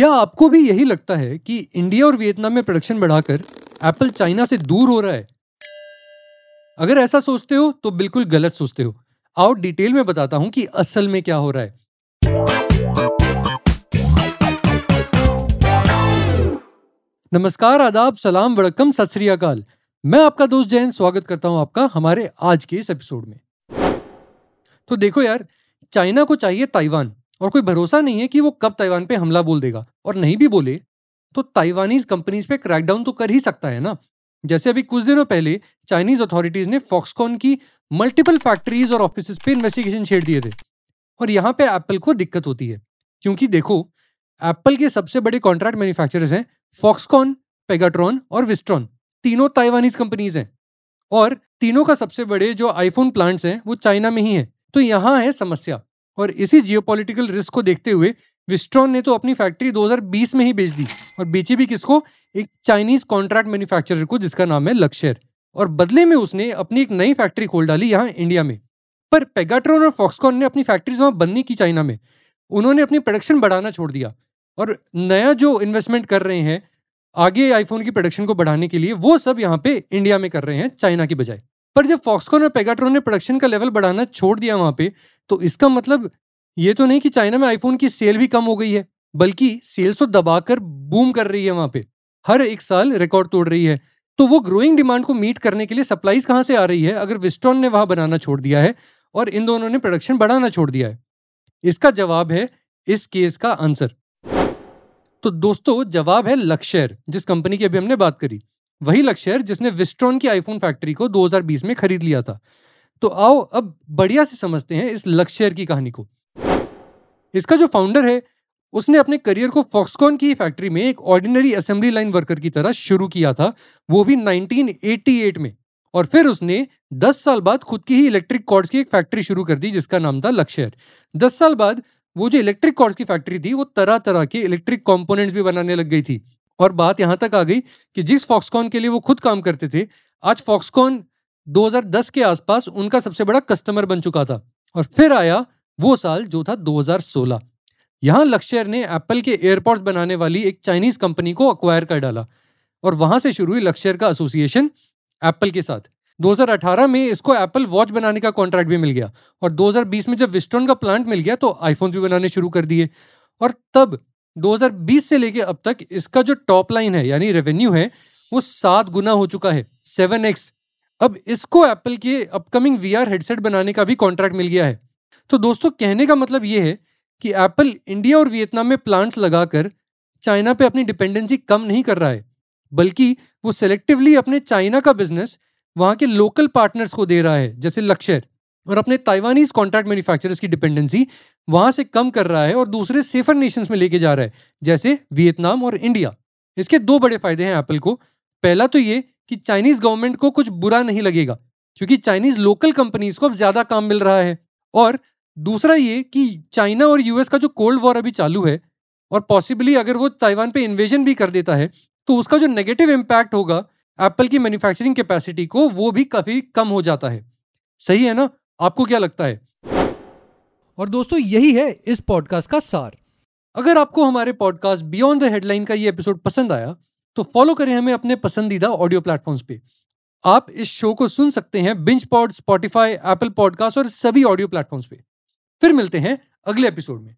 क्या आपको भी यही लगता है कि इंडिया और वियतनाम में प्रोडक्शन बढ़ाकर एप्पल चाइना से दूर हो रहा है? अगर ऐसा सोचते हो तो बिल्कुल गलत सोचते हो। आओ डिटेल में बताता हूँ कि असल में क्या हो रहा है। नमस्कार, आदाब, सलाम वड़कम सत श्री अकाल। मैं आपका दोस्त जैन, स्वागत करता हूँ आपका हमारे आज के इस एपिसोड में। तो देखो यार, चाइना को चाहिए ताइवान। और कोई भरोसा नहीं है कि वो कब ताइवान पे हमला बोल देगा। और नहीं भी बोले तो ताइवानीज कंपनीज़ पे क्रैकडाउन तो कर ही सकता है ना? जैसे अभी कुछ दिनों पहले चाइनीज़ अथॉरिटीज ने फॉक्सकॉन की मल्टीपल फैक्ट्रीज और ऑफ़िस पे इन्वेस्टिगेशन छेड़ दिए थे। और यहाँ पे एप्पल को दिक्कत होती है, क्योंकि देखो एप्पल के सबसे बड़े कॉन्ट्रैक्ट मैन्युफैक्चरर्स हैं फॉक्सकॉन पेगाट्रॉन और विस्ट्रॉन तीनों ताइवानीज कंपनीज़ हैं। और तीनों का सबसे बड़े जो आईफोन प्लांट्स हैं, वो चाइना में ही है। तो यहाँ है समस्या। और इसी जियोपॉलिटिकल रिस्क को देखते हुए विस्ट्रॉन ने तो अपनी फैक्ट्री 2020 में ही बेच दी और बेची भी किसको? एक चाइनीज़ कॉन्ट्रैक्ट मैन्युफैक्चरर को, जिसका नाम है लक्ष्यर और बदले में उसने अपनी एक नई फैक्ट्री खोल डाली यहाँ इंडिया में। पर पेगाट्रॉन और फॉक्सकॉन ने अपनी फैक्ट्रीज वहाँ बंद नहीं की चाइना में। उन्होंने अपनी प्रोडक्शन बढ़ाना छोड़ दिया। और नया जो इन्वेस्टमेंट कर रहे हैं, आगे आईफोन की प्रोडक्शन को बढ़ाने के लिए, वो सब यहाँ पे इंडिया में कर रहे हैं चाइना की बजाय। पर जब फॉक्सकॉन और पेगाट्रॉन ने प्रोडक्शन का लेवल बढ़ाना छोड़ दिया वहाँ पे तो इसका मतलब ये तो नहीं कि चाइना में आईफोन की सेल भी कम हो गई है, बल्कि सेल्स तो दबाकर बूम कर रही है वहाँ पे। हर एक साल रिकॉर्ड तोड़ रही है। तो वो ग्रोइंग डिमांड को मीट करने के लिए सप्लाईज कहाँ से आ रही है, अगर विस्टॉन ने वहाँ बनाना छोड़ दिया है और इन दोनों ने प्रोडक्शन बढ़ाना छोड़ दिया है? इसका जवाब है, इस केस का आंसर तो दोस्तों, जवाब है लक्ष्यर जिस कंपनी की अभी हमने बात करी। वही लक्ष्यर जिसने विस्ट्रॉन की आईफोन फैक्ट्री को 2020 में खरीद लिया था। तो आओ, अब बढ़िया से समझते हैं इस लक्ष्यर की कहानी को। इसका जो फाउंडर है, उसने अपने करियर को फॉक्सकॉन की फैक्ट्री में एक ऑर्डिनरी असेंबली लाइन वर्कर की तरह शुरू किया था, वो भी 1988 में। और फिर उसने 10 साल बाद खुद की ही इलेक्ट्रिक कॉर्ड्स की एक फैक्ट्री शुरू कर दी, जिसका नाम था लक्ष्यर 10 साल बाद वो जो इलेक्ट्रिक कॉर्ड्स की फैक्ट्री थी, वो तरह तरह के इलेक्ट्रिक कंपोनेंट्स भी बनाने लग गई थी। और बात यहाँ तक आ गई कि जिस फॉक्सकॉन के लिए वो खुद काम करते थे, आज फॉक्सकॉन 2010 के आसपास उनका सबसे बड़ा कस्टमर बन चुका था। और फिर आया वो साल जो था 2016 यहाँ लक्ष्यर ने एप्पल के एयरपोर्ट्स बनाने वाली एक चाइनीज़ कंपनी को अक्वायर कर डाला। और वहाँ से शुरू हुई लक्ष्यर का एसोसिएशन एप्पल के साथ। 2018 में इसको एप्पल वॉच बनाने का कॉन्ट्रैक्ट भी मिल गया। और 2020 में जब विस्टोन का प्लांट मिल गया तो आईफोन भी बनाने शुरू कर दिए। और तब 2020 से लेके अब तक इसका जो टॉप लाइन है, यानी रेवेन्यू है, वो सात गुना हो चुका है सेवन एक्स अब इसको एप्पल के अपकमिंग वीआर हेडसेट बनाने का भी कॉन्ट्रैक्ट मिल गया है। तो दोस्तों, कहने का मतलब ये है कि एप्पल इंडिया और वियतनाम में प्लांट्स लगाकर चाइना पे अपनी डिपेंडेंसी कम नहीं कर रहा है, बल्कि वो सेलेक्टिवली अपने चाइना का बिज़नेस वहाँ के लोकल पार्टनर्स को दे रहा है, जैसे लक्ष्य और अपने ताइवानीज कॉन्ट्रैक्ट मैन्युफैक्चरर्स की डिपेंडेंसी वहाँ से कम कर रहा है और दूसरे सेफर नेशंस में लेके जा रहा है, जैसे वियतनाम और इंडिया इसके दो बड़े फ़ायदे हैं एप्पल को। पहला तो ये कि चाइनीज़ गवर्नमेंट को कुछ बुरा नहीं लगेगा, क्योंकि चाइनीज़ लोकल कंपनीज़ को अब ज़्यादा काम मिल रहा है। और दूसरा ये कि चाइना और यूएस का जो कोल्ड वॉर अभी चालू है और पॉसिबली अगर वो ताइवान पे इन्वेजन भी कर देता है तो उसका जो नेगेटिव इम्पैक्ट होगा एप्पल की मैन्युफैक्चरिंग कैपेसिटी को, वो भी काफ़ी कम हो जाता है। सही है ना? आपको क्या लगता है? और दोस्तों, यही है इस पॉडकास्ट का सार। अगर आपको हमारे पॉडकास्ट बियॉन्ड द हेडलाइन का ये एपिसोड पसंद आया तो फॉलो करें हमें अपने पसंदीदा ऑडियो प्लेटफॉर्म्स पे। आप इस शो को सुन सकते हैं बिंच पॉड स्पॉटिफाई एप्पल पॉडकास्ट और सभी ऑडियो प्लेटफॉर्म्स पे। फिर मिलते हैं अगले एपिसोड में।